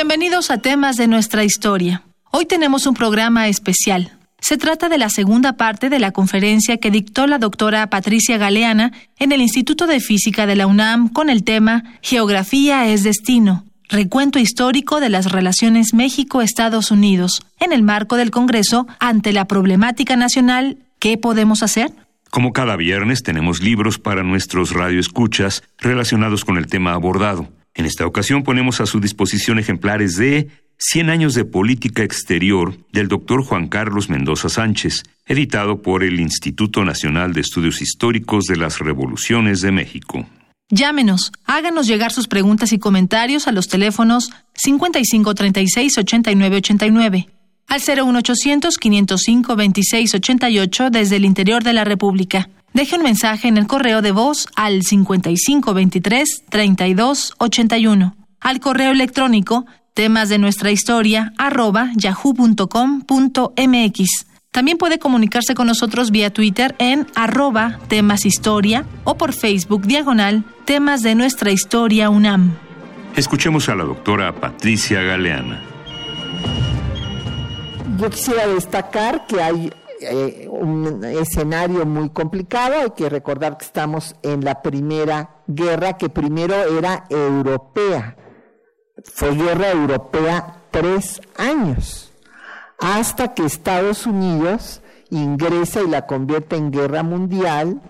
Bienvenidos a temas de nuestra historia. Hoy tenemos un programa especial. Se trata de la segunda parte de la conferencia que dictó la doctora Patricia Galeana en el Instituto de Física de la UNAM con el tema Geografía es destino, recuento histórico de las relaciones México-Estados Unidos en el marco del Congreso ante la problemática nacional ¿Qué podemos hacer? Como cada viernes tenemos libros para nuestros radioescuchas relacionados con el tema abordado. En esta ocasión ponemos a su disposición ejemplares de Cien años de política exterior del doctor Juan Carlos Mendoza Sánchez, editado por el Instituto Nacional de Estudios Históricos de las Revoluciones de México. Llámenos, háganos llegar sus preguntas y comentarios a los teléfonos 5536-8989, al 01800 505 2688 desde el interior de la República Deje un mensaje en el correo de voz al 5523-3281, al correo electrónico temas de nuestra historia arroba yahoo.com.mx. También puede comunicarse con nosotros vía Twitter en arroba temas historia o por Facebook diagonal temas de nuestra historia UNAM. Escuchemos a la doctora Patricia Galeana. Yo quisiera destacar que hay eh, un escenario muy complicado. Hay que recordar que estamos en la primera guerra, que primero era europea. Fue guerra europea tres años, hasta que Estados Unidos ingresa y la convierte en guerra mundial.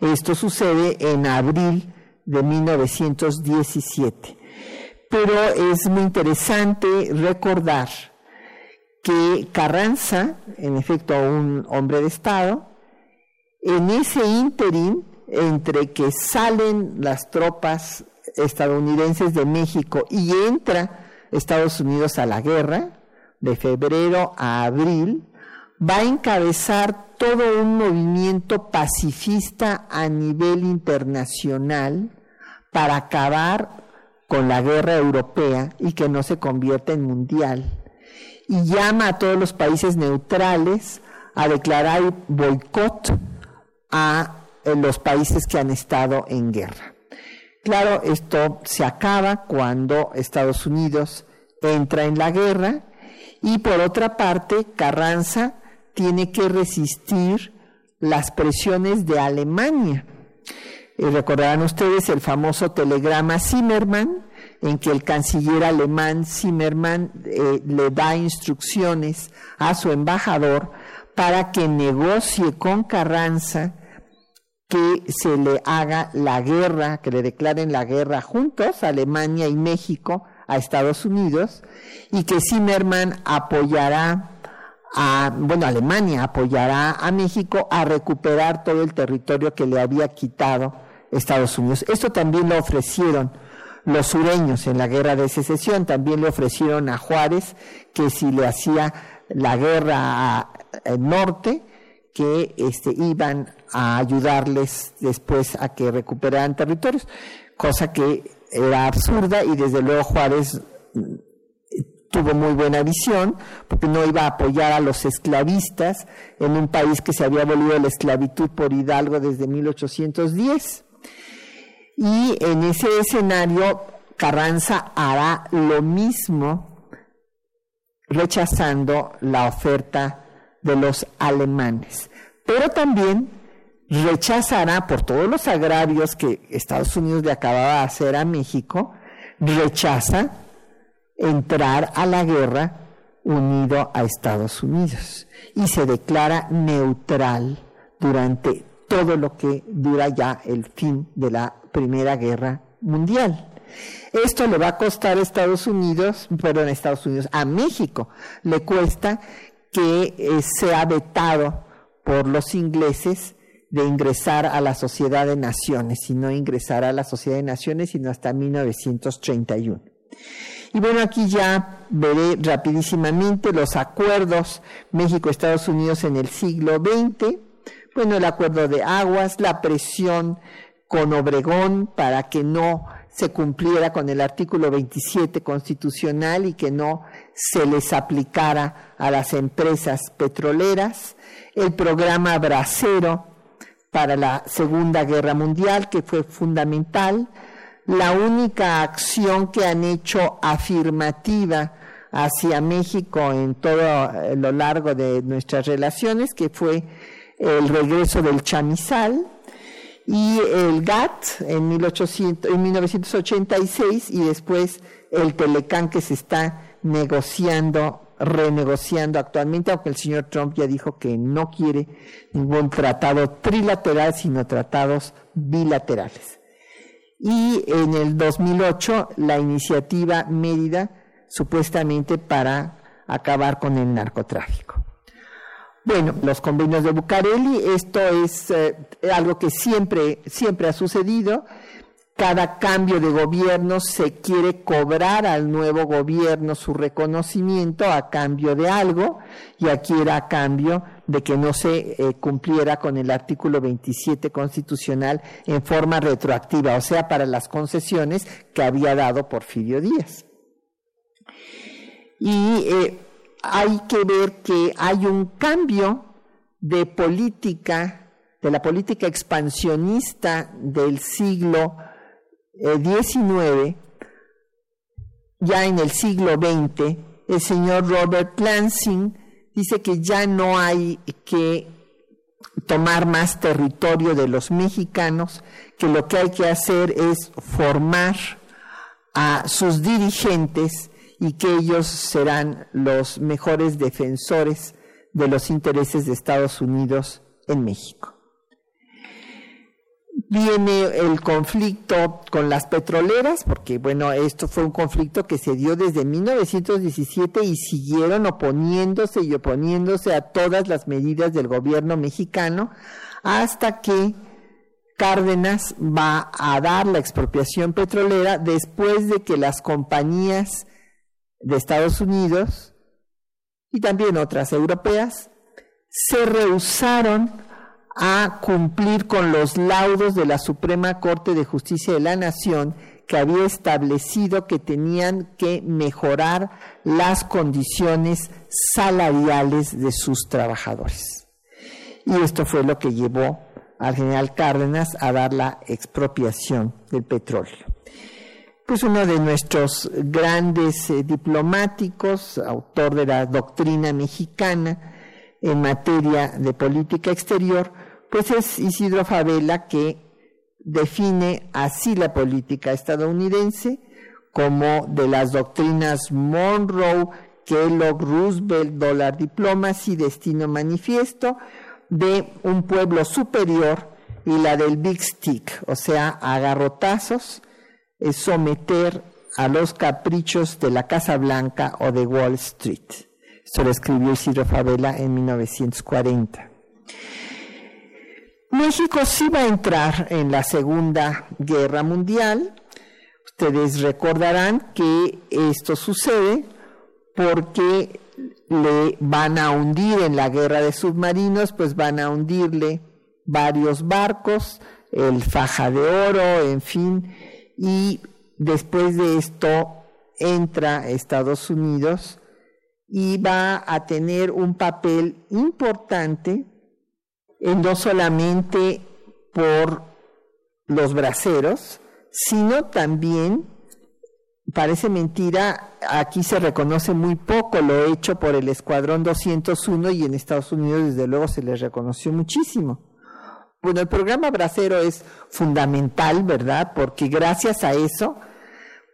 Esto sucede en abril de 1917. Pero es muy interesante recordar que Carranza, en efecto un hombre de Estado, en ese interín entre que salen las tropas estadounidenses de México y entra Estados Unidos a la guerra, de febrero a abril, va a encabezar todo un movimiento pacifista a nivel internacional para acabar con la guerra europea y que no se convierta en mundial y llama a todos los países neutrales a declarar boicot a eh, los países que han estado en guerra. Claro, esto se acaba cuando Estados Unidos entra en la guerra y por otra parte Carranza tiene que resistir las presiones de Alemania. Y recordarán ustedes el famoso telegrama Zimmermann, en que el canciller alemán Zimmermann eh, le da instrucciones a su embajador para que negocie con Carranza que se le haga la guerra, que le declaren la guerra juntos, Alemania y México, a Estados Unidos, y que Zimmermann apoyará a, bueno, Alemania apoyará a México a recuperar todo el territorio que le había quitado Estados Unidos. Esto también lo ofrecieron los sureños en la guerra de secesión también le ofrecieron a Juárez que si le hacía la guerra al norte, que este, iban a ayudarles después a que recuperaran territorios, cosa que era absurda y desde luego Juárez mm, tuvo muy buena visión, porque no iba a apoyar a los esclavistas en un país que se había abolido la esclavitud por Hidalgo desde 1810. Y en ese escenario, Carranza hará lo mismo rechazando la oferta de los alemanes. Pero también rechazará por todos los agravios que Estados Unidos le acababa de hacer a México, rechaza entrar a la guerra unido a Estados Unidos y se declara neutral durante todo lo que dura ya el fin de la Primera Guerra Mundial. Esto le va a costar a Estados Unidos, perdón, a Estados Unidos, a México, le cuesta que eh, sea vetado por los ingleses de ingresar a la Sociedad de Naciones y no ingresar a la Sociedad de Naciones sino hasta 1931. Y bueno, aquí ya veré rapidísimamente los acuerdos México-Estados Unidos en el siglo XX. Bueno, el acuerdo de aguas, la presión con Obregón para que no se cumpliera con el artículo 27 constitucional y que no se les aplicara a las empresas petroleras, el programa Bracero para la Segunda Guerra Mundial, que fue fundamental, la única acción que han hecho afirmativa hacia México en todo eh, lo largo de nuestras relaciones, que fue el regreso del chamizal y el GATT en, 1800, en 1986 y después el Telecán que se está negociando, renegociando actualmente, aunque el señor Trump ya dijo que no quiere ningún tratado trilateral, sino tratados bilaterales y en el 2008 la iniciativa Mérida supuestamente para acabar con el narcotráfico. Bueno, los convenios de Bucareli, esto es eh, algo que siempre, siempre ha sucedido cada cambio de gobierno se quiere cobrar al nuevo gobierno su reconocimiento a cambio de algo y aquí era a cambio de que no se eh, cumpliera con el artículo 27 constitucional en forma retroactiva, o sea, para las concesiones que había dado Porfirio Díaz. Y eh, hay que ver que hay un cambio de política, de la política expansionista del siglo 19, eh, ya en el siglo XX, el señor Robert Lansing dice que ya no hay que tomar más territorio de los mexicanos, que lo que hay que hacer es formar a sus dirigentes y que ellos serán los mejores defensores de los intereses de Estados Unidos en México. Viene el conflicto con las petroleras, porque bueno, esto fue un conflicto que se dio desde 1917 y siguieron oponiéndose y oponiéndose a todas las medidas del gobierno mexicano hasta que Cárdenas va a dar la expropiación petrolera después de que las compañías de Estados Unidos y también otras europeas se rehusaron a cumplir con los laudos de la Suprema Corte de Justicia de la Nación que había establecido que tenían que mejorar las condiciones salariales de sus trabajadores. Y esto fue lo que llevó al general Cárdenas a dar la expropiación del petróleo. Pues uno de nuestros grandes eh, diplomáticos, autor de la doctrina mexicana, en materia de política exterior, pues es Isidro Favela que define así la política estadounidense como de las doctrinas Monroe, Kellogg, Roosevelt, Dollar Diplomacy, Destino Manifiesto, de un pueblo superior y la del Big Stick, o sea, agarrotazos, es someter a los caprichos de la Casa Blanca o de Wall Street. Esto lo escribió Isidro Favela en 1940. México sí va a entrar en la Segunda Guerra Mundial. Ustedes recordarán que esto sucede porque le van a hundir en la guerra de submarinos, pues van a hundirle varios barcos, el faja de oro, en fin, y después de esto entra Estados Unidos y va a tener un papel importante, no solamente por los braceros, sino también, parece mentira, aquí se reconoce muy poco lo hecho por el Escuadrón 201 y en Estados Unidos desde luego se les reconoció muchísimo. Bueno, el programa Bracero es fundamental, ¿verdad? Porque gracias a eso,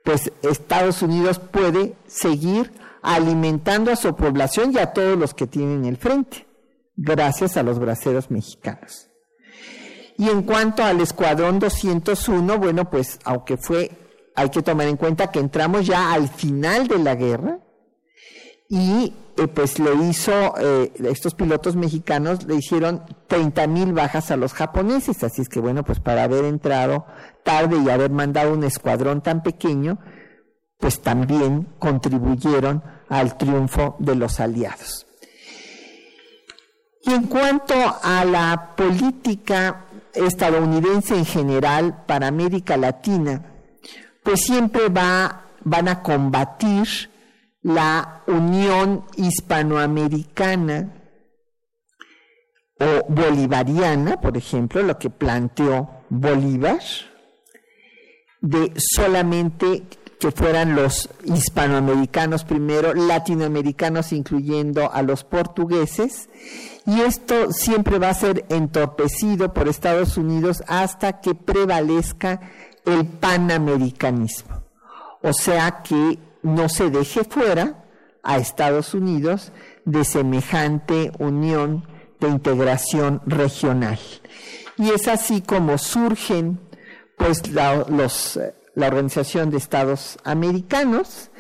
pues Estados Unidos puede seguir alimentando a su población y a todos los que tienen el frente, gracias a los braceros mexicanos. Y en cuanto al Escuadrón 201, bueno, pues aunque fue, hay que tomar en cuenta que entramos ya al final de la guerra y eh, pues le hizo, eh, estos pilotos mexicanos le hicieron 30 mil bajas a los japoneses, así es que bueno, pues para haber entrado tarde y haber mandado un escuadrón tan pequeño, pues también contribuyeron al triunfo de los aliados. Y en cuanto a la política estadounidense en general para América Latina, pues siempre va, van a combatir la unión hispanoamericana o bolivariana, por ejemplo, lo que planteó Bolívar, de solamente que fueran los hispanoamericanos primero, latinoamericanos incluyendo a los portugueses, y esto siempre va a ser entorpecido por Estados Unidos hasta que prevalezca el panamericanismo. O sea que no se deje fuera a Estados Unidos de semejante unión de integración regional. Y es así como surgen pues la, los, la Organización de Estados Americanos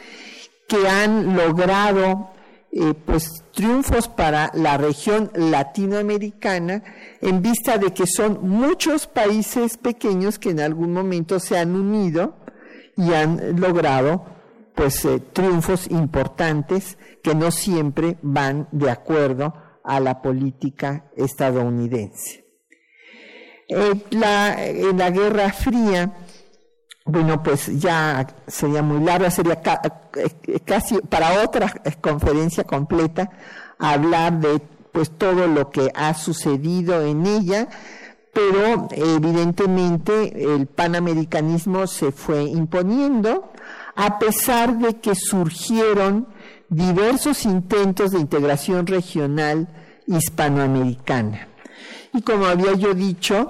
que han logrado eh, pues triunfos para la región latinoamericana en vista de que son muchos países pequeños que en algún momento se han unido y han logrado pues eh, triunfos importantes que no siempre van de acuerdo a la política estadounidense. Eh, la, en la Guerra Fría bueno, pues ya sería muy larga, sería eh, casi para otra conferencia completa hablar de pues todo lo que ha sucedido en ella, pero evidentemente el panamericanismo se fue imponiendo a pesar de que surgieron diversos intentos de integración regional hispanoamericana. Y como había yo dicho,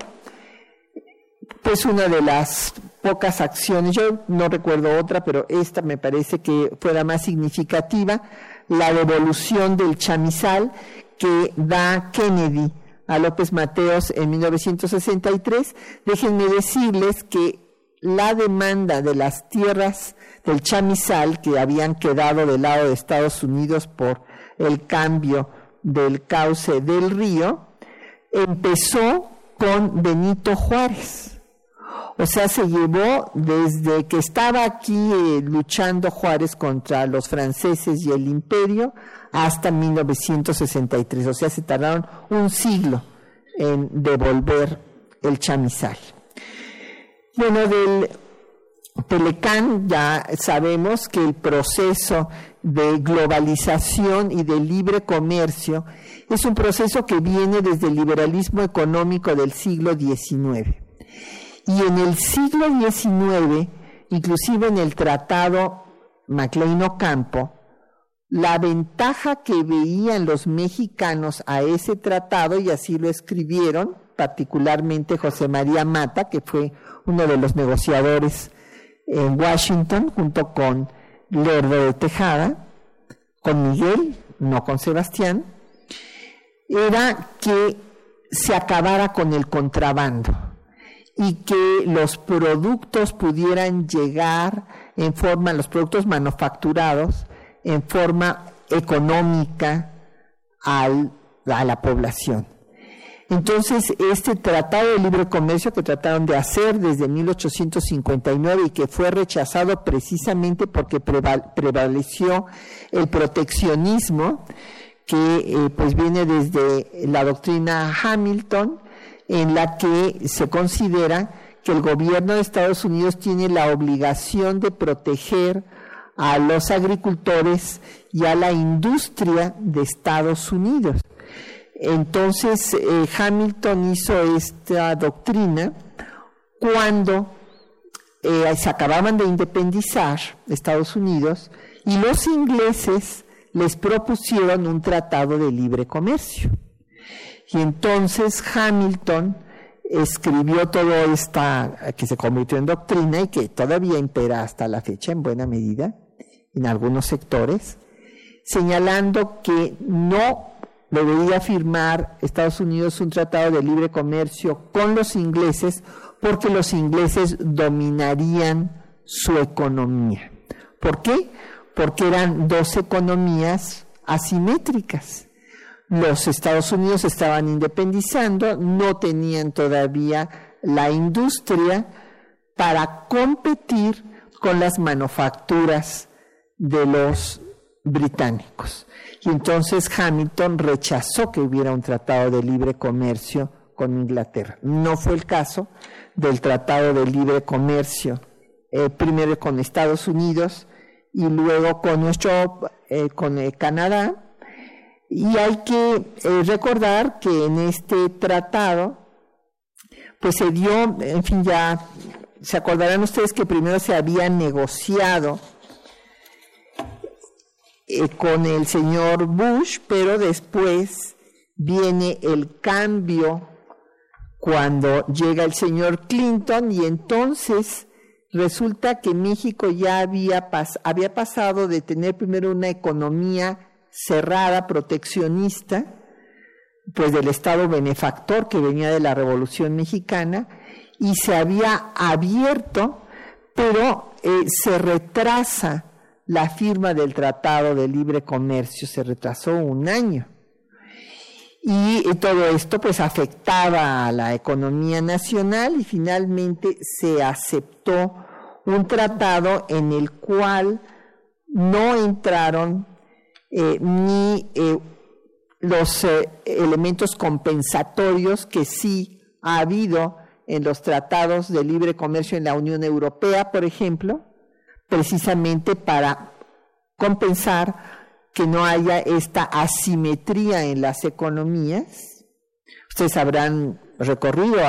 pues una de las pocas acciones, yo no recuerdo otra, pero esta me parece que fue la más significativa, la devolución del chamizal que da Kennedy a López Mateos en 1963. Déjenme decirles que la demanda de las tierras del chamizal que habían quedado del lado de Estados Unidos por el cambio del cauce del río, empezó con Benito Juárez o sea, se llevó desde que estaba aquí eh, luchando Juárez contra los franceses y el imperio hasta 1963. O sea, se tardaron un siglo en devolver el chamizal. Bueno, del Telecán ya sabemos que el proceso de globalización y de libre comercio es un proceso que viene desde el liberalismo económico del siglo XIX. Y en el siglo XIX, inclusive en el tratado Maclean Ocampo, la ventaja que veían los mexicanos a ese tratado, y así lo escribieron, particularmente José María Mata, que fue uno de los negociadores en Washington, junto con Lerdo de Tejada, con Miguel, no con Sebastián, era que se acabara con el contrabando y que los productos pudieran llegar en forma, los productos manufacturados, en forma económica a la población. Entonces, este tratado de libre comercio que trataron de hacer desde 1859 y que fue rechazado precisamente porque prevaleció el proteccionismo, que eh, pues viene desde la doctrina Hamilton, en la que se considera que el gobierno de Estados Unidos tiene la obligación de proteger a los agricultores y a la industria de Estados Unidos. Entonces, eh, Hamilton hizo esta doctrina cuando eh, se acababan de independizar Estados Unidos y los ingleses les propusieron un tratado de libre comercio. Y entonces Hamilton escribió todo esta, que se convirtió en doctrina y que todavía impera hasta la fecha en buena medida en algunos sectores, señalando que no debería firmar Estados Unidos un tratado de libre comercio con los ingleses porque los ingleses dominarían su economía. ¿Por qué? Porque eran dos economías asimétricas. Los Estados Unidos estaban independizando, no tenían todavía la industria para competir con las manufacturas de los británicos. Y entonces Hamilton rechazó que hubiera un tratado de libre comercio con Inglaterra. No fue el caso del tratado de libre comercio, eh, primero con Estados Unidos y luego con nuestro, eh, con eh, Canadá. Y hay que recordar que en este tratado, pues se dio, en fin, ya se acordarán ustedes que primero se había negociado eh, con el señor Bush, pero después viene el cambio cuando llega el señor Clinton y entonces resulta que México ya había, había pasado de tener primero una economía cerrada, proteccionista, pues del Estado benefactor que venía de la Revolución Mexicana, y se había abierto, pero eh, se retrasa la firma del Tratado de Libre Comercio se retrasó un año. Y todo esto pues afectaba a la economía nacional y finalmente se aceptó un tratado en el cual no entraron eh, ni eh, los eh, elementos compensatorios que sí ha habido en los tratados de libre comercio en la Unión Europea, por ejemplo, precisamente para compensar que no haya esta asimetría en las economías. Ustedes habrán recorrido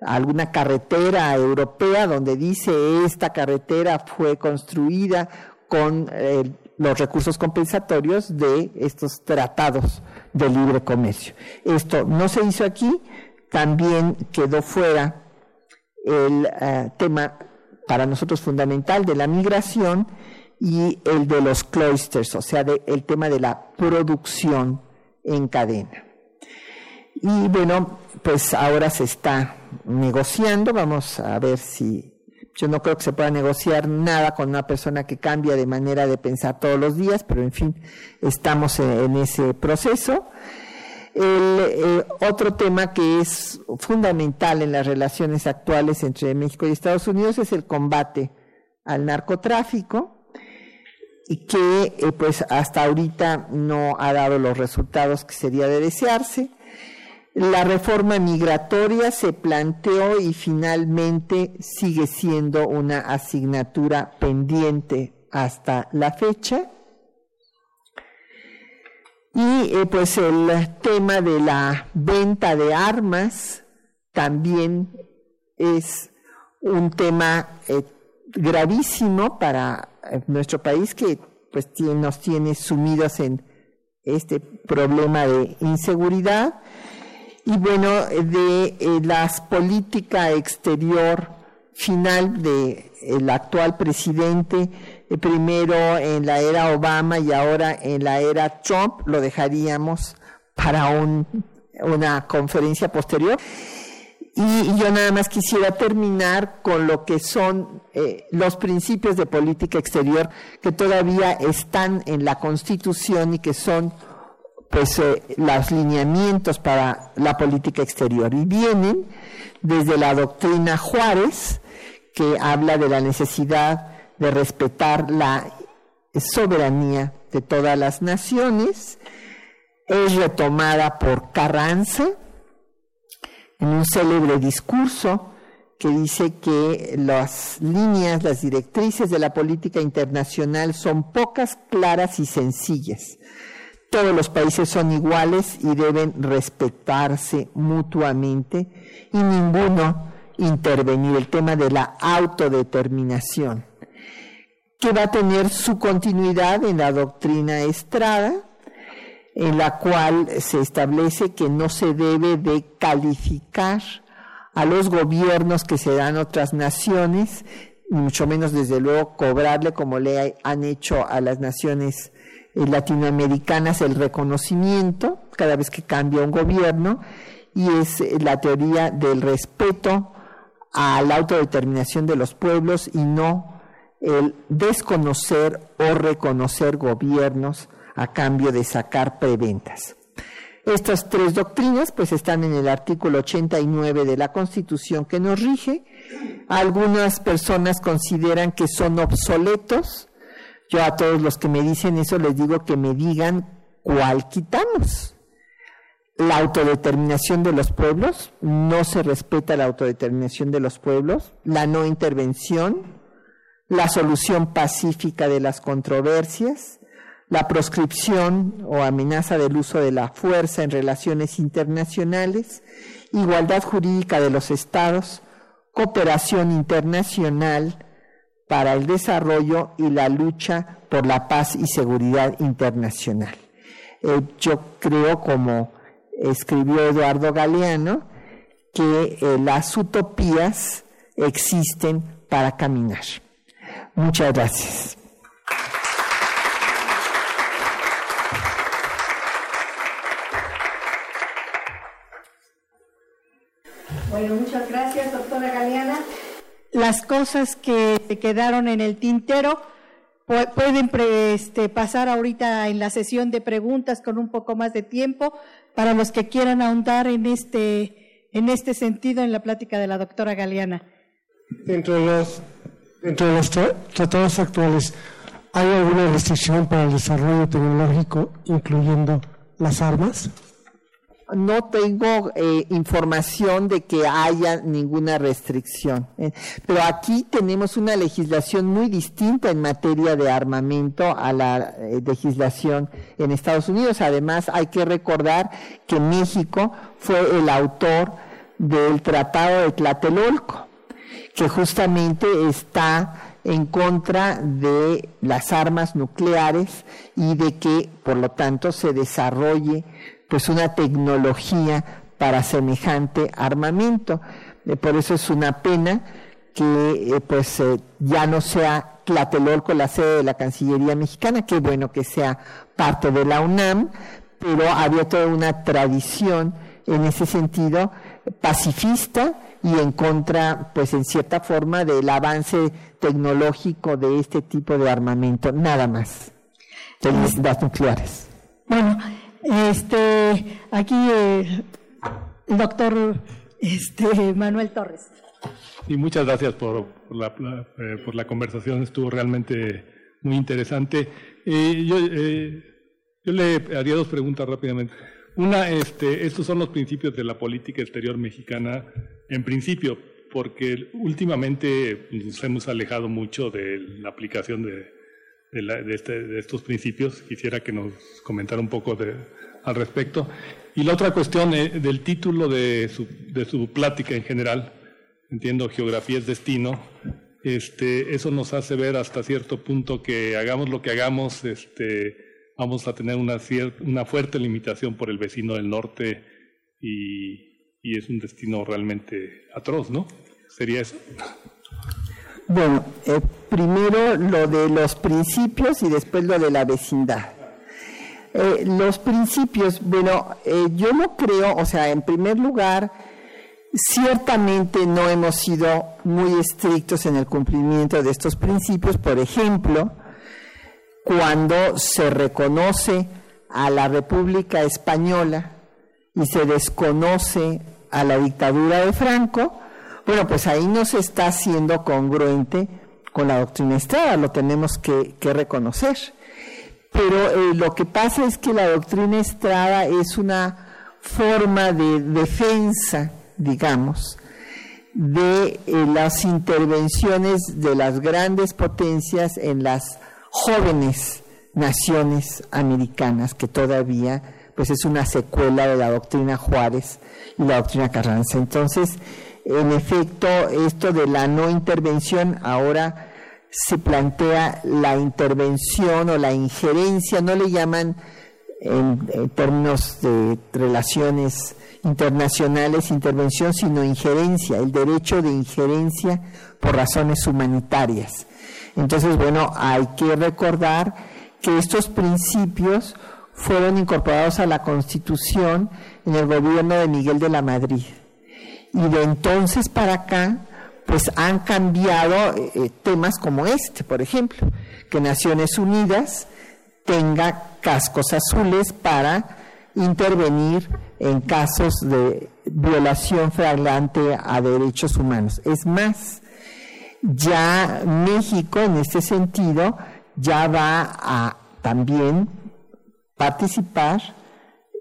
alguna carretera europea donde dice esta carretera fue construida con eh, los recursos compensatorios de estos tratados de libre comercio. Esto no se hizo aquí, también quedó fuera el eh, tema para nosotros fundamental de la migración y el de los cloisters, o sea, el tema de la producción en cadena. Y bueno, pues ahora se está negociando, vamos a ver si yo no creo que se pueda negociar nada con una persona que cambia de manera de pensar todos los días, pero en fin, estamos en ese proceso. El eh, otro tema que es fundamental en las relaciones actuales entre México y Estados Unidos es el combate al narcotráfico y que eh, pues hasta ahorita no ha dado los resultados que sería de desearse. La reforma migratoria se planteó y finalmente sigue siendo una asignatura pendiente hasta la fecha. Y eh, pues el tema de la venta de armas también es un tema eh, gravísimo para eh, nuestro país que pues nos tiene sumidos en este problema de inseguridad. Y bueno de la política exterior final de el actual presidente eh, primero en la era Obama y ahora en la era Trump, lo dejaríamos para una conferencia posterior. Y, yo nada más quisiera terminar con lo que son eh, los principios de política exterior que todavía están en la Constitución y que son pues eh, los lineamientos para la política exterior y vienen desde la doctrina Juárez que habla de la necesidad de respetar la soberanía de todas las naciones, es retomada por Carranza en un célebre discurso que dice que las líneas, las directrices de la política internacional son pocas, claras y sencillas. Todos los países son iguales y deben respetarse mutuamente y ninguno intervenir. El tema de la autodeterminación que va a tener su continuidad en la doctrina Estrada, en la cual se establece que no se debe de calificar a los gobiernos que se dan otras naciones, mucho menos desde luego cobrarle como le han hecho a las naciones eh, latinoamericanas el reconocimiento cada vez que cambia un gobierno, y es eh, la teoría del respeto a la autodeterminación de los pueblos y no el desconocer o reconocer gobiernos a cambio de sacar preventas. Estas tres doctrinas pues están en el artículo 89 de la Constitución que nos rige. Algunas personas consideran que son obsoletos. Yo a todos los que me dicen eso les digo que me digan cuál quitamos. La autodeterminación de los pueblos, no se respeta la autodeterminación de los pueblos, la no intervención, la solución pacífica de las controversias, la proscripción o amenaza del uso de la fuerza en relaciones internacionales, igualdad jurídica de los estados, cooperación internacional para el desarrollo y la lucha por la paz y seguridad internacional. Eh, yo creo, como escribió Eduardo Galeano, que eh, las utopías existen para caminar. Muchas gracias. Bueno, muchas gracias, doctora Galeana. Las cosas que se quedaron en el tintero pueden este, pasar ahorita en la sesión de preguntas con un poco más de tiempo para los que quieran ahondar en este, en este sentido en la plática de la doctora Galeana. Dentro de los, dentro de los tratados actuales, ¿hay alguna restricción para el desarrollo tecnológico, incluyendo las armas? no tengo eh, información de que haya ninguna restricción. Eh, pero aquí tenemos una legislación muy distinta en materia de armamento a la eh, legislación en Estados Unidos. Además, hay que recordar que México fue el autor del Tratado de Tlatelolco, que justamente está en contra de las armas nucleares y de que, por lo tanto, se desarrolle pues una tecnología para semejante armamento. Eh, por eso es una pena que eh, pues eh, ya no sea Tlatelolco la sede de la Cancillería mexicana, qué bueno que sea parte de la UNAM, pero había toda una tradición en ese sentido pacifista y en contra, pues en cierta forma, del avance tecnológico de este tipo de armamento, nada más, de las nucleares. Bueno, este, aquí eh, el doctor este, Manuel Torres. Y muchas gracias por, la, eh, por la conversación, estuvo realmente muy interesante. Eh, yo, yo le haría dos preguntas rápidamente. Una, este, estos son los principios de la política exterior mexicana, en principio, porque últimamente nos hemos alejado mucho de la aplicación de, de, este, de, estos principios. Quisiera que nos comentara un poco al respecto. Y la otra cuestión eh, del título de su, de su plática en general, entiendo geografía es destino, este, eso nos hace ver hasta cierto punto que hagamos lo que hagamos, este, vamos a tener una, una fuerte limitación por el vecino del norte y, y es un destino realmente atroz, ¿no? ¿Sería eso? Bueno, eh, primero lo de los principios y después lo de la vecindad. Eh, los principios, bueno, eh, yo no creo, o sea, en primer lugar, ciertamente no hemos sido muy estrictos en el cumplimiento de estos principios. Por ejemplo, cuando se reconoce a la República Española y se desconoce a la dictadura de Franco, bueno, pues ahí no se está siendo congruente con la doctrina Estrada, lo tenemos que, reconocer. Pero eh, lo que pasa es que la doctrina Estrada es una forma de defensa, digamos, de eh, las intervenciones de las grandes potencias en las jóvenes naciones americanas, que todavía pues es una secuela de la doctrina Juárez y la doctrina Carranza. Entonces, en efecto, esto de la no intervención ahora se plantea la intervención o la injerencia, no le llaman en, términos de relaciones internacionales intervención, sino injerencia, el derecho de injerencia por razones humanitarias. Entonces, bueno, hay que recordar que estos principios fueron incorporados a la Constitución en el gobierno de Miguel de la Madrid y de entonces para acá pues han cambiado eh, temas como este, por ejemplo, que Naciones Unidas tenga cascos azules para intervenir en casos de violación flagrante a derechos humanos. Es más, ya México en este sentido ya va a también participar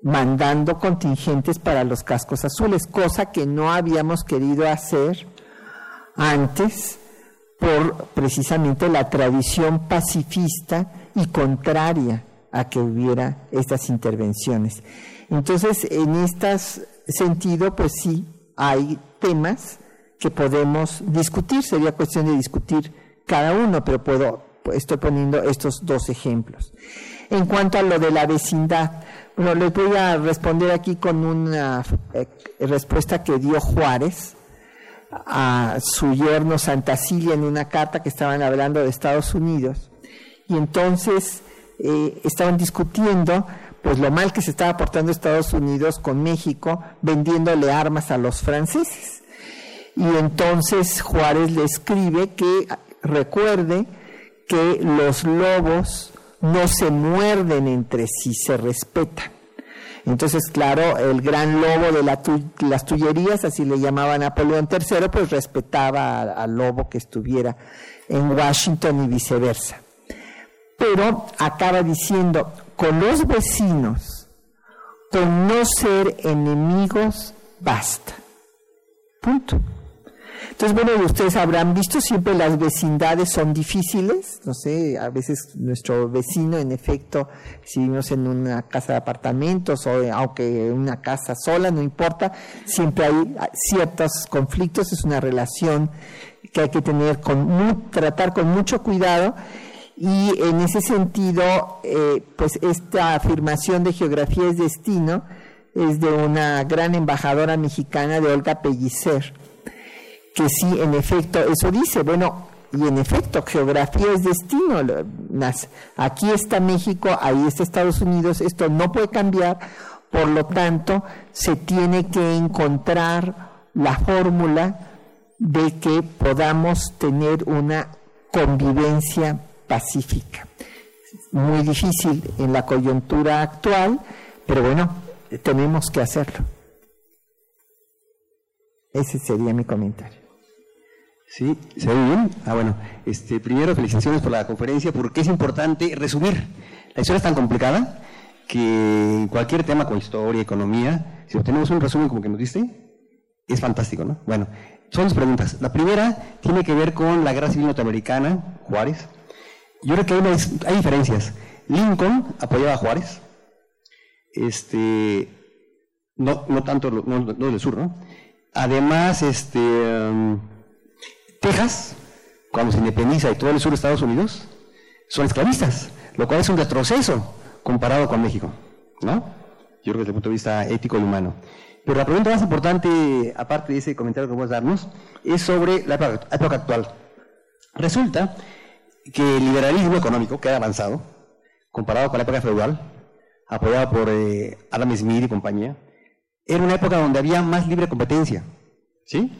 mandando contingentes para los cascos azules, cosa que no habíamos querido hacer antes por precisamente la tradición pacifista y contraria a que hubiera estas intervenciones. Entonces, en este sentido, pues sí, hay temas que podemos discutir, sería cuestión de discutir cada uno, pero puedo, estoy poniendo estos dos ejemplos. En cuanto a lo de la vecindad, bueno, les voy a responder aquí con una eh, respuesta que dio Juárez a su yerno Santa Cilia en una carta que estaban hablando de Estados Unidos. Y entonces eh, estaban discutiendo pues lo mal que se estaba portando Estados Unidos con México vendiéndole armas a los franceses. Y entonces Juárez le escribe que recuerde que los lobos no se muerden entre sí, se respetan. Entonces, claro, el gran lobo de las Tullerías, así le llamaba Napoleón III, pues respetaba al lobo que estuviera en Washington y viceversa. Pero acaba diciendo, con los vecinos, con no ser enemigos, basta. Punto. Entonces, bueno, ustedes habrán visto, siempre las vecindades son difíciles, no sé, a veces nuestro vecino, en efecto, si vivimos en una casa de apartamentos o aunque una casa sola, no importa, siempre hay ciertos conflictos, es una relación que hay que tener con, tratar con mucho cuidado. Y en ese sentido, eh, pues esta afirmación de geografía es destino es de una gran embajadora mexicana de Olga Pellicer que sí, en efecto, eso dice, bueno, y en efecto, geografía es destino. Aquí está México, ahí está Estados Unidos, esto no puede cambiar, por lo tanto, se tiene que encontrar la fórmula de que podamos tener una convivencia pacífica. Muy difícil en la coyuntura actual, pero bueno, tenemos que hacerlo. Ese sería mi comentario. Sí, ¿se ve bien? Ah, bueno. Este, primero, felicitaciones por la conferencia, porque es importante resumir. La historia es tan complicada que cualquier tema con historia, economía, si obtenemos un resumen como que nos diste, es fantástico, ¿no? Bueno, son dos preguntas. La primera tiene que ver con la guerra civil norteamericana, Juárez. Yo creo que hay, hay diferencias. Lincoln apoyaba a Juárez, este, no, no tanto no, no del sur, ¿no? Además, este, um, Texas, cuando se independiza y todo el sur de Estados Unidos, son esclavistas, lo cual es un retroceso comparado con México, ¿no? Yo creo que desde el punto de vista ético y humano. Pero la pregunta más importante, aparte de ese comentario que vamos a darnos, es sobre la época actual. Resulta que el liberalismo económico que ha avanzado, comparado con la época feudal, apoyado por eh, Adam Smith y compañía, era una época donde había más libre competencia. ¿Sí?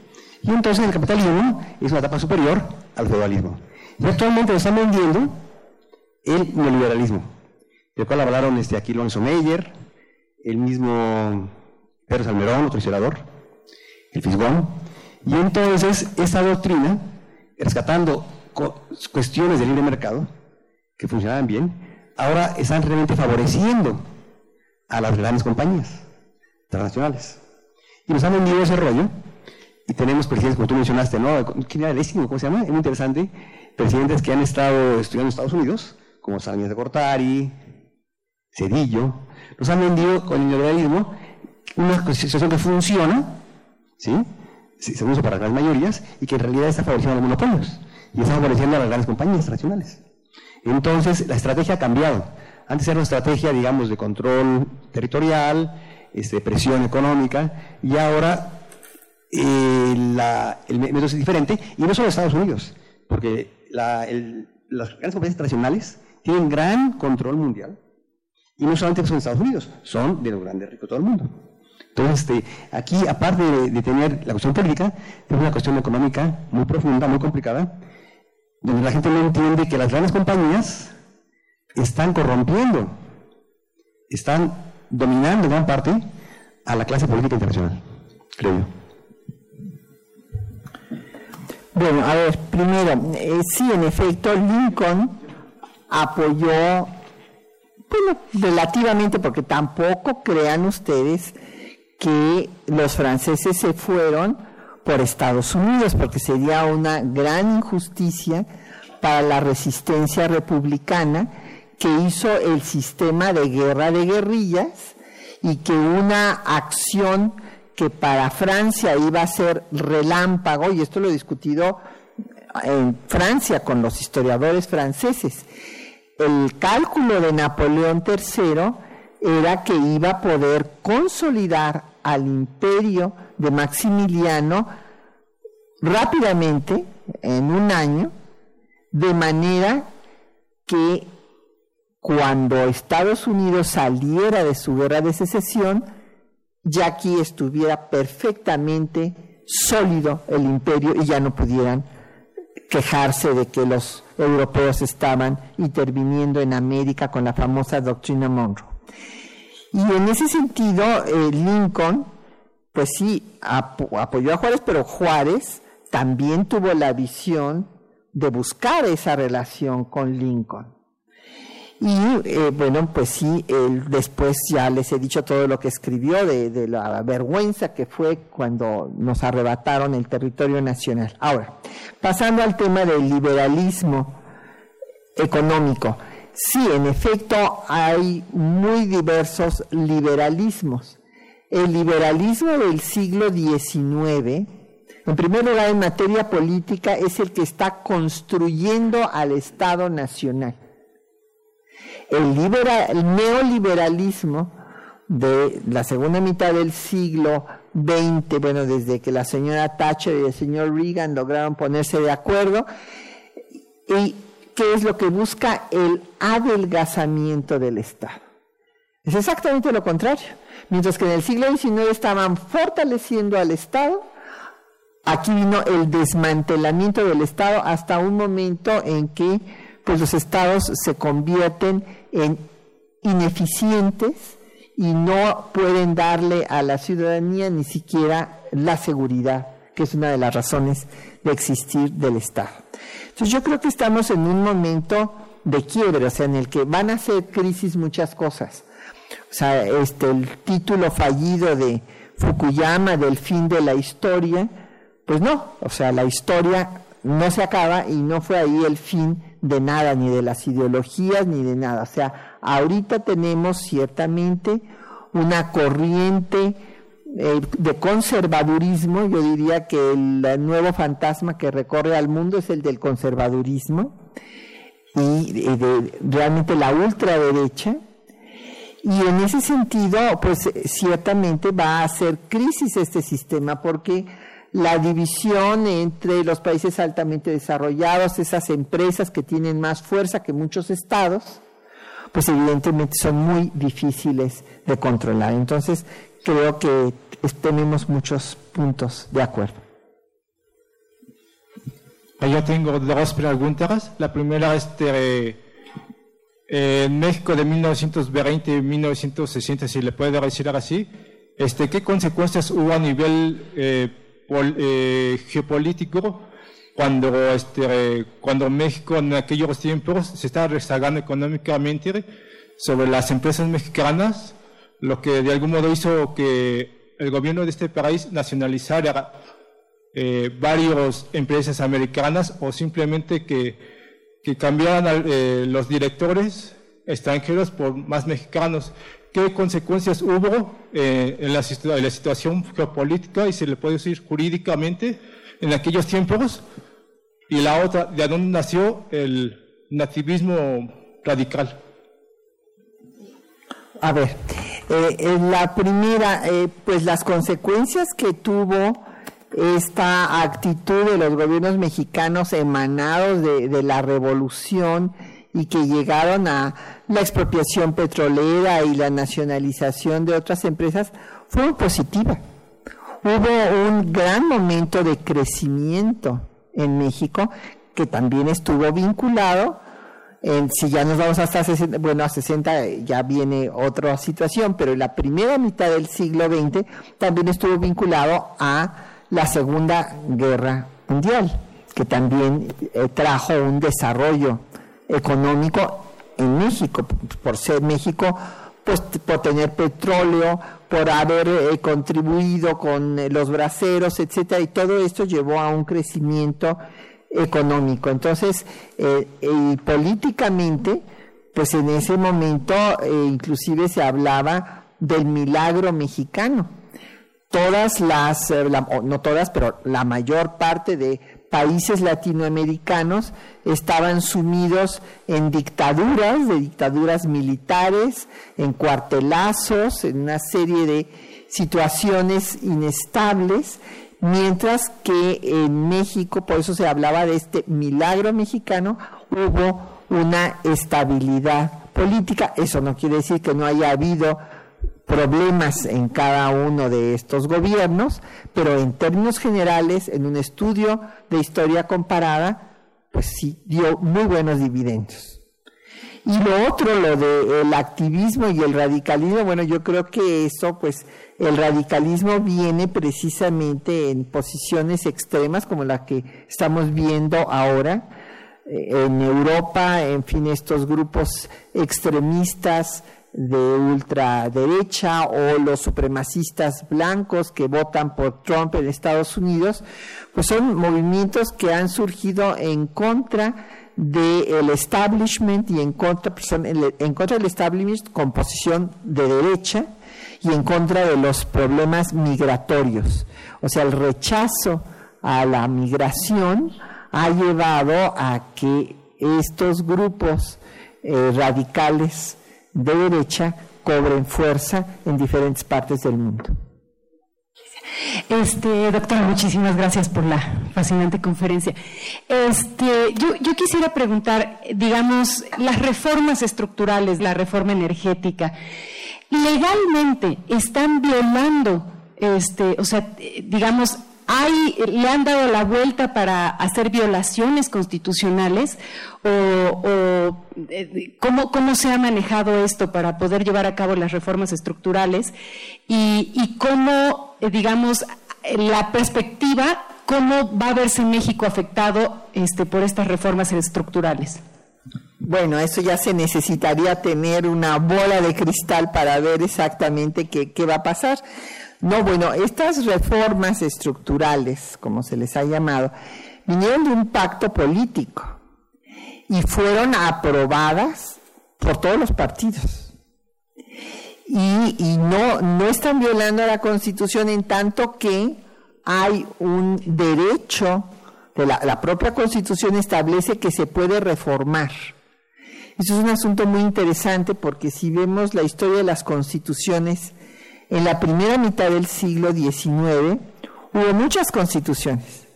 Y entonces el capitalismo es una etapa superior al feudalismo. Y actualmente lo están vendiendo el neoliberalismo, del cual hablaron este, aquí Lorenzo Meyer, el mismo Pedro Salmerón, otro historiador, el Fisgón. Y entonces esta doctrina, rescatando cuestiones del libre mercado, que funcionaban bien, ahora están realmente favoreciendo a las grandes compañías transnacionales. Y nos han vendido ese rollo y tenemos presidentes, como tú mencionaste, ¿no? ¿Quién era el ¿Cómo se llama? Es muy interesante. Presidentes que han estado estudiando en Estados Unidos, como Salinas de Cortari, Cedillo, nos han vendido con el neoliberalismo una situación que funciona, ¿sí? Se usa para las mayorías y que en realidad está favoreciendo a los monopolios y está favoreciendo a las grandes compañías internacionales. Entonces, la estrategia ha cambiado. Antes era una estrategia, digamos, de control territorial, este, presión económica, y ahora eh, el método es diferente, y no solo Estados Unidos, porque las grandes compañías internacionales tienen gran control mundial, y no solamente son Estados Unidos, son de los grandes ricos de todo el mundo. Entonces, este, aquí, aparte de, tener la cuestión política, tenemos una cuestión económica muy profunda, muy complicada, donde la gente no entiende que las grandes compañías están corrompiendo, están dominando en gran parte a la clase política internacional, creo yo. Bueno, a ver, primero, eh, sí, en efecto, Lincoln apoyó, bueno, relativamente, porque tampoco crean ustedes que los franceses se fueron por Estados Unidos, porque sería una gran injusticia para la resistencia republicana que hizo el sistema de guerra de guerrillas y que una acción que para Francia iba a ser relámpago, y esto lo he discutido en Francia con los historiadores franceses, el cálculo de Napoleón III era que iba a poder consolidar al imperio de Maximiliano rápidamente, en un año, de manera que cuando Estados Unidos saliera de su guerra de secesión, ya aquí estuviera perfectamente sólido el imperio y ya no pudieran quejarse de que los europeos estaban interviniendo en América con la famosa doctrina Monroe. Y en ese sentido, eh, Lincoln, pues sí, apoyó a Juárez, pero Juárez también tuvo la visión de buscar esa relación con Lincoln. Y eh, bueno, pues sí, él después ya les he dicho todo lo que escribió de, de, la vergüenza que fue cuando nos arrebataron el territorio nacional. Ahora, pasando al tema del liberalismo económico. Sí, en efecto, hay muy diversos liberalismos. El liberalismo del siglo XIX, en primer lugar, en materia política, es el que está construyendo al Estado Nacional el, neoliberalismo de la segunda mitad del siglo XX, bueno, desde que la señora Thatcher y el señor Reagan lograron ponerse de acuerdo, y qué es lo que busca el adelgazamiento del Estado. Es exactamente lo contrario. Mientras que en el siglo XIX estaban fortaleciendo al Estado, aquí vino el desmantelamiento del Estado hasta un momento en que pues los estados se convierten en ineficientes y no pueden darle a la ciudadanía ni siquiera la seguridad, que es una de las razones de existir del Estado. Entonces yo creo que estamos en un momento de quiebre, o sea, en el que van a ser crisis muchas cosas. O sea, este, el título fallido de Fukuyama del fin de la historia, pues no, o sea, la historia no se acaba y no fue ahí el fin de nada, ni de las ideologías, ni de nada. O sea, ahorita tenemos ciertamente una corriente eh, de conservadurismo, yo diría que el nuevo fantasma que recorre al mundo es el del conservadurismo y de, realmente la ultraderecha. Y en ese sentido, pues ciertamente va a hacer crisis este sistema porque la división entre los países altamente desarrollados, esas empresas que tienen más fuerza que muchos estados, pues evidentemente son muy difíciles de controlar. Entonces, creo que tenemos muchos puntos de acuerdo. Yo tengo dos preguntas. La primera es de, eh, en México de 1920 y 1960, si le puede decir así, este, ¿qué consecuencias hubo a nivel eh, eh, geopolítico cuando, este, cuando México en aquellos tiempos se estaba rezagando económicamente sobre las empresas mexicanas, lo que de algún modo hizo que el gobierno de este país nacionalizara eh, varias empresas americanas o simplemente que, que cambiaran eh, los directores extranjeros por más mexicanos qué consecuencias hubo eh, en, la, situación geopolítica y se le puede decir jurídicamente en aquellos tiempos, y la otra, de dónde nació el nativismo radical. A ver, eh, la primera, eh, pues las consecuencias que tuvo esta actitud de los gobiernos mexicanos emanados de la revolución y que llegaron a la expropiación petrolera y la nacionalización de otras empresas fue positiva. Hubo un gran momento de crecimiento en México que también estuvo vinculado si ya nos vamos hasta 60, bueno, a 60 ya viene otra situación, pero en la primera mitad del siglo XX también estuvo vinculado a la Segunda Guerra Mundial, que también eh, trajo un desarrollo económico en México, por ser México, pues por tener petróleo, por haber eh, contribuido con eh, los braceros, etcétera, y todo esto llevó a un crecimiento económico. Entonces, eh, políticamente, pues en ese momento inclusive se hablaba del milagro mexicano. Todas las, no todas, pero la mayor parte de países latinoamericanos estaban sumidos en dictaduras, de dictaduras militares, en cuartelazos, en una serie de situaciones inestables, mientras que en México, por eso se hablaba de este milagro mexicano, hubo una estabilidad política. Eso no quiere decir que no haya habido problemas en cada uno de estos gobiernos, pero en términos generales, en un estudio de historia comparada, pues sí dio muy buenos dividendos. Y lo otro, lo del activismo y el radicalismo, bueno, yo creo que eso, pues, el radicalismo viene precisamente en posiciones extremas como la que estamos viendo ahora eh, en Europa, en fin, estos grupos extremistas, de ultraderecha o los supremacistas blancos que votan por Trump en Estados Unidos, pues son movimientos que han surgido en contra del establishment y en contra, pues en contra del establishment con posición de derecha y en contra de los problemas migratorios. O sea, el rechazo a la migración ha llevado a que estos grupos eh, radicales de derecha cobren fuerza en diferentes partes del mundo. Este, doctora, muchísimas gracias por la fascinante conferencia. Este, yo, yo quisiera preguntar, digamos, las reformas estructurales, la reforma energética, legalmente están violando, este, o sea, digamos, hay, le han dado la vuelta para hacer violaciones constitucionales o, eh, ¿cómo, se ha manejado esto para poder llevar a cabo las reformas estructurales y, cómo, eh, digamos, la perspectiva, cómo va a verse México afectado este, por estas reformas estructurales. Bueno, eso ya se necesitaría tener una bola de cristal para ver exactamente qué, qué va a pasar. No, bueno, estas reformas estructurales, como se les ha llamado, vinieron de un pacto político y fueron aprobadas por todos los partidos. Y, no, no están violando la Constitución en tanto que hay un derecho, de la, la propia Constitución establece que se puede reformar. Eso es un asunto muy interesante porque si vemos la historia de las constituciones, en la primera mitad del siglo XIX hubo muchas constituciones.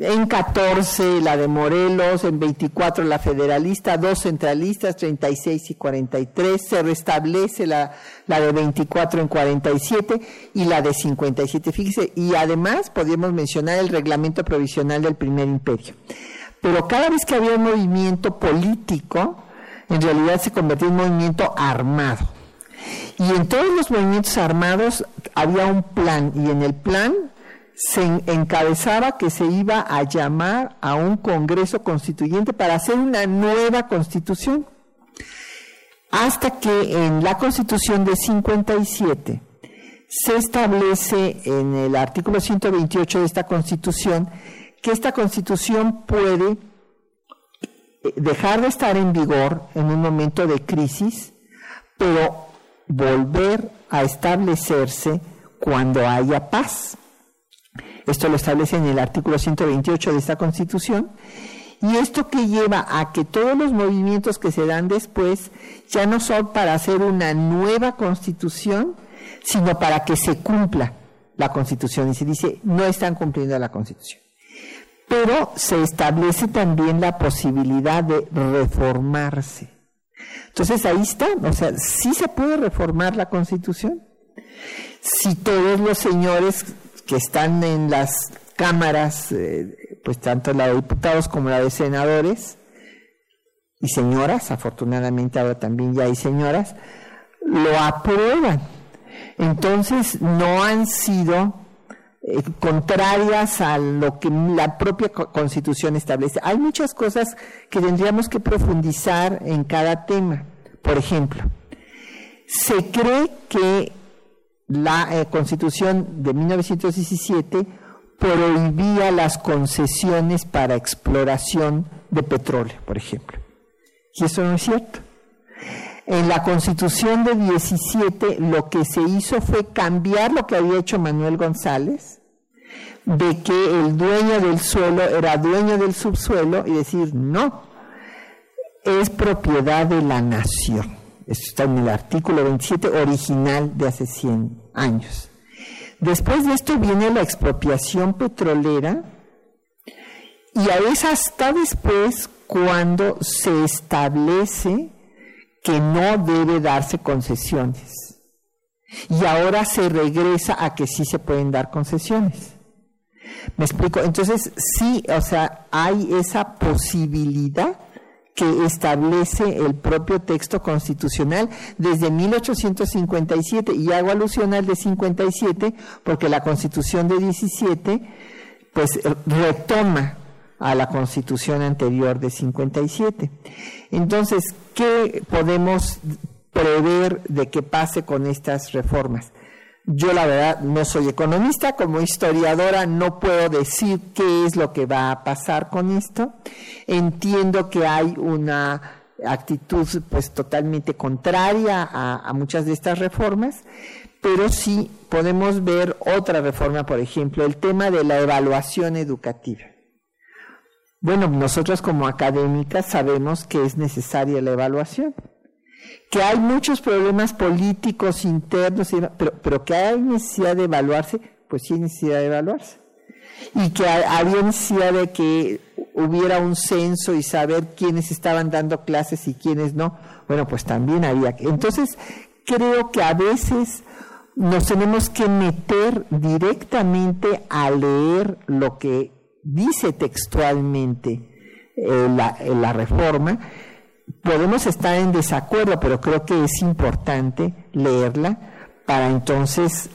En 14 la de Morelos, en 24 la federalista, dos centralistas, 36 y 43, se restablece la, la de 24 en 47 y la de 57, fíjese, y además podríamos mencionar el reglamento provisional del primer imperio. Pero cada vez que había un movimiento político, en realidad se convertía en un movimiento armado. Y en todos los movimientos armados había un plan y en el plan se encabezaba que se iba a llamar a un Congreso Constituyente para hacer una nueva constitución. Hasta que en la Constitución de 57 se establece en el artículo 128 de esta Constitución que esta Constitución puede dejar de estar en vigor en un momento de crisis, pero volver a establecerse cuando haya paz. Esto lo establece en el artículo 128 de esta Constitución. Y esto que lleva a que todos los movimientos que se dan después ya no son para hacer una nueva constitución, sino para que se cumpla la constitución. Y se dice, no están cumpliendo la constitución. Pero se establece también la posibilidad de reformarse. Entonces ahí está, o sea, sí se puede reformar la Constitución. Si todos los señores que están en las cámaras, eh, pues tanto la de diputados como la de senadores, y señoras, afortunadamente ahora también ya hay señoras, lo aprueban. Entonces no han sido eh, contrarias a lo que la propia constitución establece. Hay muchas cosas que tendríamos que profundizar en cada tema. Por ejemplo, se cree que la eh, constitución de 1917 prohibía las concesiones para exploración de petróleo, por ejemplo. Y eso no es cierto. En la constitución de 17 lo que se hizo fue cambiar lo que había hecho Manuel González, de que el dueño del suelo era dueño del subsuelo y decir, no, es propiedad de la nación. Esto está en el artículo 27 original de hace 100 años. Después de esto viene la expropiación petrolera y es hasta después cuando se establece que no debe darse concesiones. Y ahora se regresa a que sí se pueden dar concesiones. ¿Me explico? Entonces, sí, o sea, hay esa posibilidad que establece el propio texto constitucional desde 1857 y hago alusión al de 57 porque la constitución de 17 pues retoma a la constitución anterior de 57. Entonces, ¿qué podemos prever de que pase con estas reformas? Yo la verdad no soy economista, como historiadora no puedo decir qué es lo que va a pasar con esto. Entiendo que hay una actitud pues totalmente contraria a, a muchas de estas reformas, pero sí podemos ver otra reforma, por ejemplo, el tema de la evaluación educativa. Bueno, nosotros como académicas sabemos que es necesaria la evaluación que hay muchos problemas políticos internos, pero, pero que hay necesidad de evaluarse, pues sí hay necesidad de evaluarse. Y que había necesidad de que hubiera un censo y saber quiénes estaban dando clases y quiénes no. Bueno, pues también había. Entonces, creo que a veces nos tenemos que meter directamente a leer lo que dice textualmente eh, la, la reforma podemos estar en desacuerdo, pero creo que es importante leerla para entonces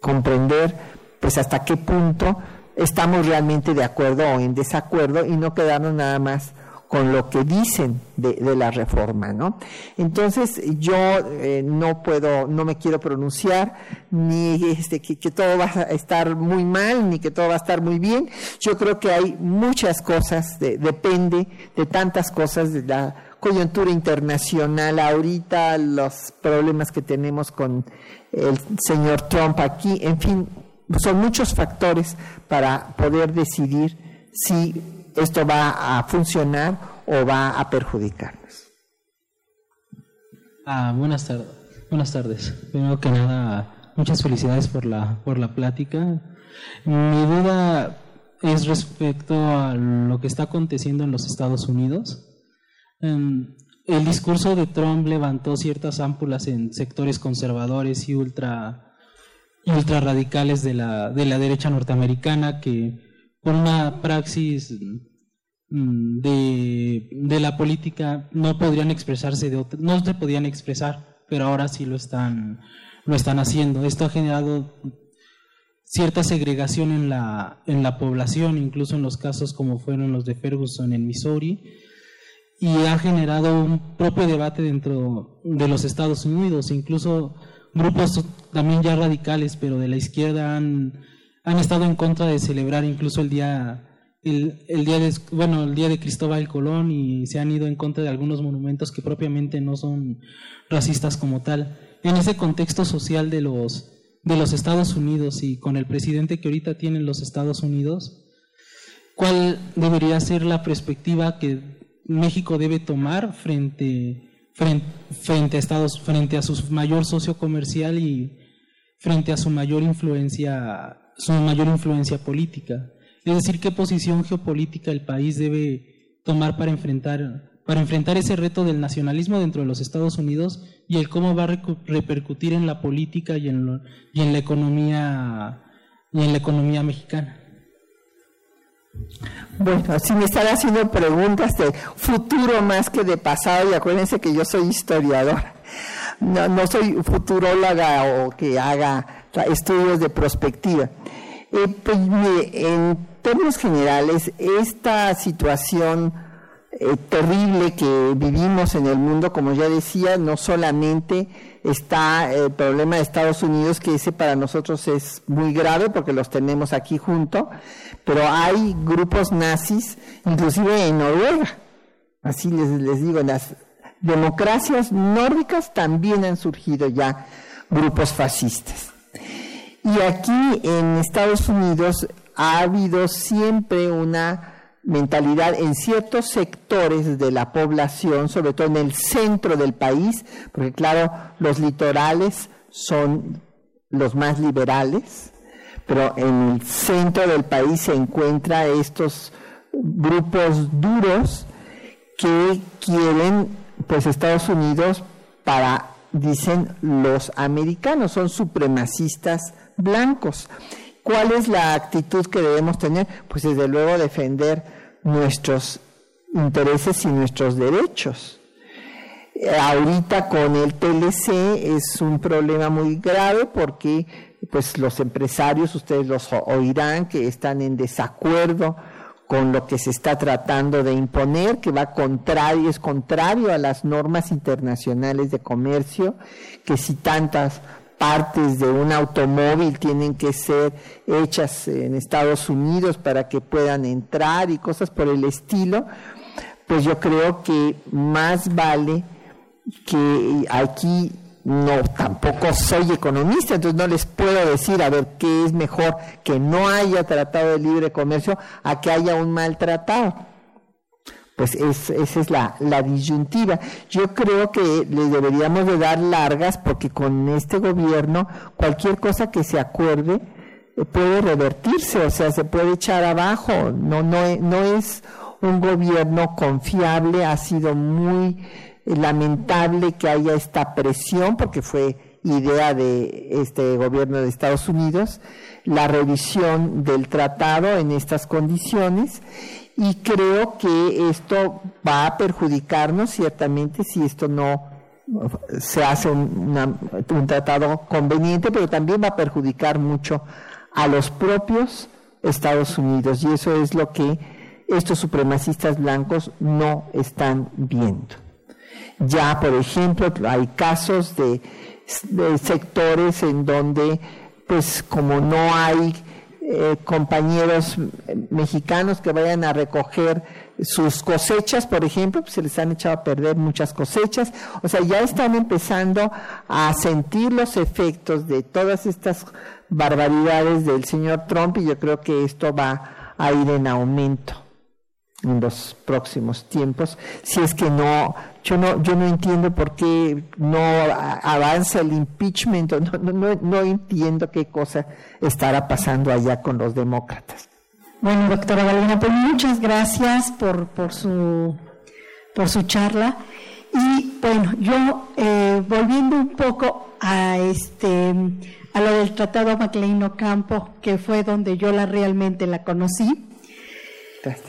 comprender pues hasta qué punto estamos realmente de acuerdo o en desacuerdo y no quedarnos nada más con lo que dicen de, la reforma, ¿no? Entonces yo eh, no puedo, no me quiero pronunciar ni este, que, todo va a estar muy mal ni que todo va a estar muy bien. Yo creo que hay muchas cosas, depende de tantas cosas de la coyuntura internacional ahorita, los problemas que tenemos con el señor Trump aquí, en fin, son muchos factores para poder decidir si esto va a funcionar o va a perjudicarnos. Ah, buenas tardes. Tardes. Primero que nada, muchas felicidades por la por la plática. Mi duda es respecto a lo que está aconteciendo en los Estados Unidos. Em, el discurso de Trump levantó ciertas ámpulas en sectores conservadores y ultra, ultra radicales de la, de la derecha norteamericana que por una praxis mm, de, la política no podrían expresarse de no se podían expresar, pero ahora sí lo están, lo están haciendo. Esto ha generado cierta segregación en la, en la población, incluso en los casos como fueron los de Ferguson en Missouri, y ha generado un propio debate dentro de los Estados Unidos. Incluso grupos también ya radicales, pero de la izquierda, han, han estado en contra de celebrar incluso el día el, el, día de bueno el día de Cristóbal Colón y se han ido en contra de algunos monumentos que propiamente no son racistas como tal. En ese contexto social de los de los Estados Unidos y con el presidente que ahorita tienen los Estados Unidos, ¿cuál debería ser la perspectiva que México debe tomar frente, frente, a Estados, frente a su mayor socio comercial y frente a su mayor influencia, su mayor influencia política. Es decir, qué posición geopolítica el país debe tomar para enfrentar, para enfrentar ese reto del nacionalismo dentro de los Estados Unidos y el cómo va a repercutir en la política y en, la economía y en la economía mexicana. Bueno, si me están haciendo preguntas de futuro más que de pasado, y acuérdense que yo soy historiadora, no, no soy futuróloga o que haga estudios de prospectiva. Eh, pues, en términos generales, esta situación eh, terrible que vivimos en el mundo, como ya decía, no solamente está el problema de Estados Unidos, que ese para nosotros es muy grave porque los tenemos aquí junto, pero hay grupos nazis, inclusive en Noruega. Así les, les digo, en las democracias nórdicas también han surgido ya grupos fascistas. Y aquí en Estados Unidos ha habido siempre una mentalidad en ciertos sectores de la población, sobre todo en el centro del país, porque claro, los litorales son los más liberales, pero en el centro del país se encuentran estos grupos duros que quieren pues Estados Unidos para dicen los americanos son supremacistas blancos ¿Cuál es la actitud que debemos tener? Pues desde luego defender nuestros intereses y nuestros derechos. Eh, ahorita con el TLC es un problema muy grave porque pues los empresarios, ustedes los oirán, que están en desacuerdo con lo que se está tratando de imponer, que va contrario, es contrario a las normas internacionales de comercio, que si tantas partes de un automóvil tienen que ser hechas en Estados Unidos para que puedan entrar y cosas por el estilo, pues yo creo que más vale que aquí no tampoco soy economista, entonces no les puedo decir a ver qué es mejor que no haya tratado de libre comercio a que haya un maltratado pues esa es la, disyuntiva. Yo creo que le deberíamos de dar largas porque con este gobierno cualquier cosa que se acuerde eh, puede revertirse, o sea, se puede echar abajo. No, no, no es un gobierno confiable, ha sido muy lamentable que haya esta presión porque fue idea de este gobierno de Estados Unidos, la revisión del tratado en estas condiciones y creo que esto va a perjudicarnos ciertamente si esto no se hace un, un tratado conveniente, pero también va a perjudicar mucho a los propios Estados Unidos y eso es lo que estos supremacistas blancos no están viendo. Ya, por ejemplo, hay casos de, sectores en donde, pues como no hay eh, compañeros mexicanos que vayan a recoger sus cosechas, por ejemplo, pues se les han echado a perder muchas cosechas. O sea, ya están empezando a sentir los efectos de todas estas barbaridades del señor Trump y yo creo que esto va a ir en aumento en los próximos tiempos, si es que no, yo no, yo no entiendo por qué no avanza el impeachment, no, no, no entiendo qué cosa estará pasando allá con los demócratas. Bueno, doctora Valena, pues muchas gracias por, por, su, por su charla. Y bueno, yo eh, volviendo un poco a este a lo del Tratado MacLean Ocampo, que fue donde yo la realmente la conocí,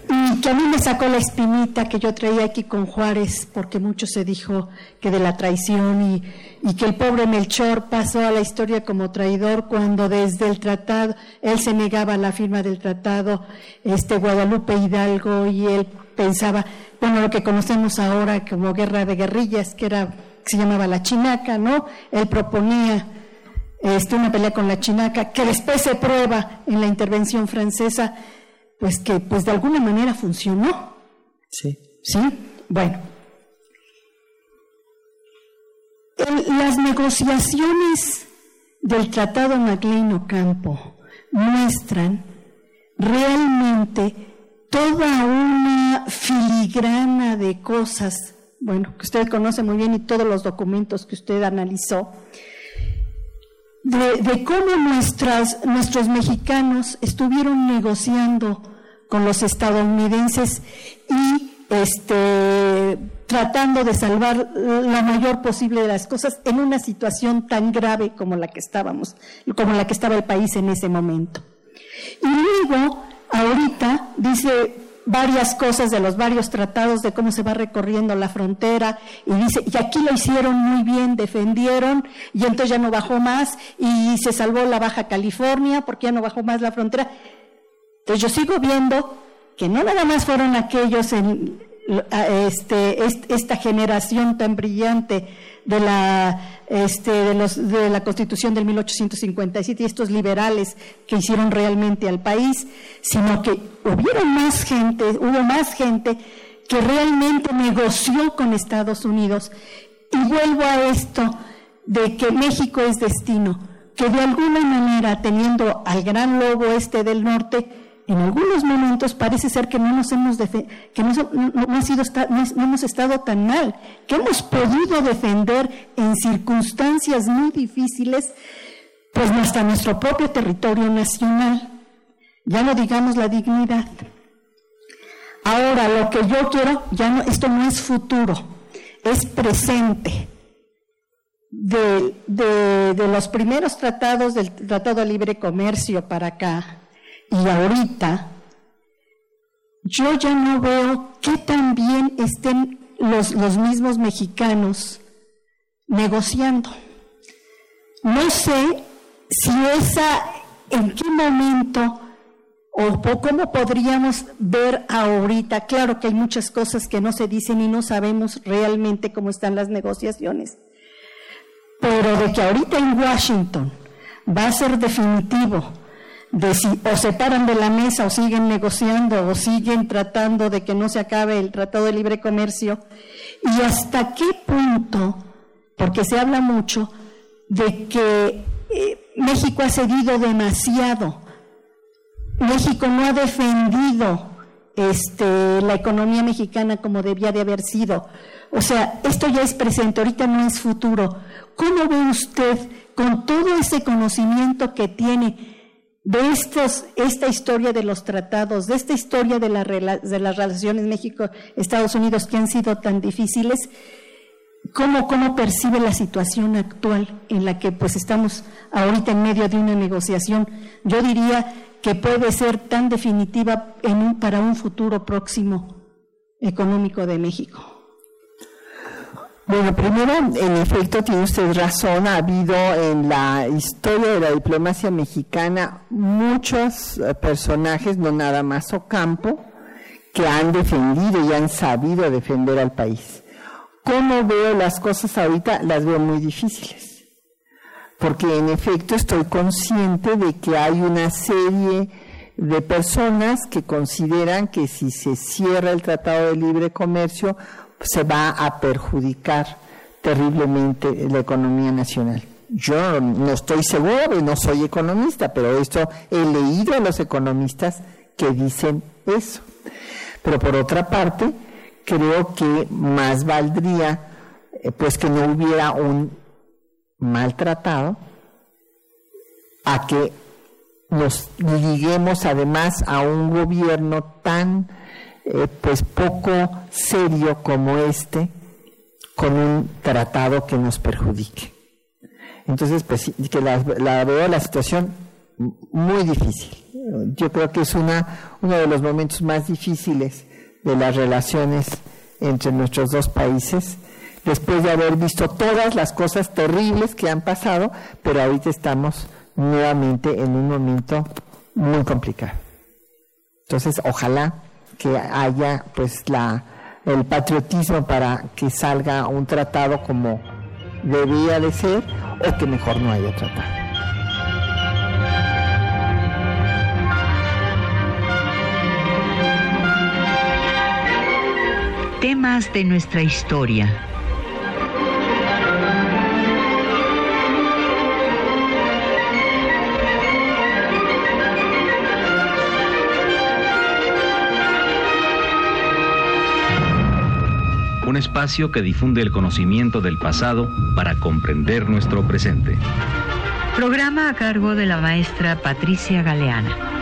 y que a mí me sacó la espinita que yo traía aquí con Juárez, porque mucho se dijo que de la traición y, que el pobre Melchor pasó a la historia como traidor cuando desde el tratado, él se negaba a la firma del tratado, este Guadalupe Hidalgo, y él pensaba, bueno, lo que conocemos ahora como guerra de guerrillas, que era, se llamaba la chinaca, ¿no? Él proponía este, una pelea con la chinaca, que después se prueba en la intervención francesa, pues que pues de alguna manera funcionó. Sí. ¿Sí? Bueno. las negociaciones del Tratado MacLean Ocampo muestran realmente toda una filigrana de cosas, bueno, que usted conoce muy bien y todos los documentos que usted analizó, de, cómo nuestras, nuestros mexicanos estuvieron negociando con los estadounidenses y este, tratando de salvar la mayor posible de las cosas en una situación tan grave como la que estábamos, como la que estaba el país en ese momento. Y luego, ahorita, dice varias cosas de los varios tratados de cómo se va recorriendo la frontera y dice, y aquí lo hicieron muy bien, defendieron y entonces ya no bajó más y se salvó la Baja California porque ya no bajó más la frontera. Entonces yo sigo viendo que no nada más fueron aquellos en este, esta generación tan brillante de la, este, de, los, de la Constitución del 1857 y estos liberales que hicieron realmente al país, sino que hubieron más gente, hubo más gente que realmente negoció con Estados Unidos. Y vuelvo a esto de que México es destino, que de alguna manera, teniendo al gran lobo este del norte, en algunos momentos parece ser que no nos hemos que no, no, hemos estado tan mal, que hemos podido defender en circunstancias muy difíciles, pues hasta nuestro propio territorio nacional. Ya no digamos la dignidad. Ahora, lo que yo quiero, ya no, esto no es futuro, es presente. De, de los primeros tratados del Tratado de Libre Comercio para acá, y ahorita, yo ya no veo que también estén los, los mismos mexicanos negociando. No sé si esa, en qué momento o cómo podríamos ver ahorita. Claro que hay muchas cosas que no se dicen y no sabemos realmente cómo están las negociaciones. Pero de que ahorita en Washington va a ser definitivo de si o se paran de la mesa o siguen negociando o siguen tratando de que no se acabe el Tratado de Libre Comercio y hasta qué punto, porque se habla mucho de que eh, México ha cedido demasiado, México no ha defendido este, la economía mexicana como debía de haber sido. O sea, esto ya es presente, ahorita no es futuro. ¿Cómo ve usted con todo ese conocimiento que tiene? De esta historia de los tratados, de esta historia de, de las relaciones México-Estados Unidos que han sido tan difíciles, ¿cómo, ¿cómo percibe la situación actual en la que pues estamos ahorita en medio de una negociación? Yo diría que puede ser tan definitiva en para un futuro próximo económico de México. Bueno, primero, en efecto, tiene usted razón, ha habido en la historia de la diplomacia mexicana muchos eh, personajes, no nada más Ocampo, que han defendido y han sabido defender al país. ¿Cómo veo las cosas ahorita? Las veo muy difíciles. Porque en efecto estoy consciente de que hay una serie de personas que consideran que si se cierra el Tratado de Libre Comercio se va a perjudicar terriblemente la economía nacional. Yo no estoy seguro, no soy economista, pero esto he leído a los economistas que dicen eso. Pero por otra parte, creo que más valdría eh, pues que no hubiera un maltratado a que nos liguemos además a un gobierno tan eh, pues poco serio como este con un tratado que nos perjudique. Entonces, pues que la, veo la situación muy difícil. Yo creo que es una, uno de los momentos más difíciles de las relaciones entre nuestros dos países, después de haber visto todas las cosas terribles que han pasado, pero ahorita estamos nuevamente en un momento muy complicado. Entonces, ojalá que haya pues la el patriotismo para que salga un tratado como debía de ser o que mejor no haya tratado. Temas de nuestra historia un espacio que difunde el conocimiento del pasado para comprender nuestro presente. Programa a cargo de la maestra Patricia Galeana.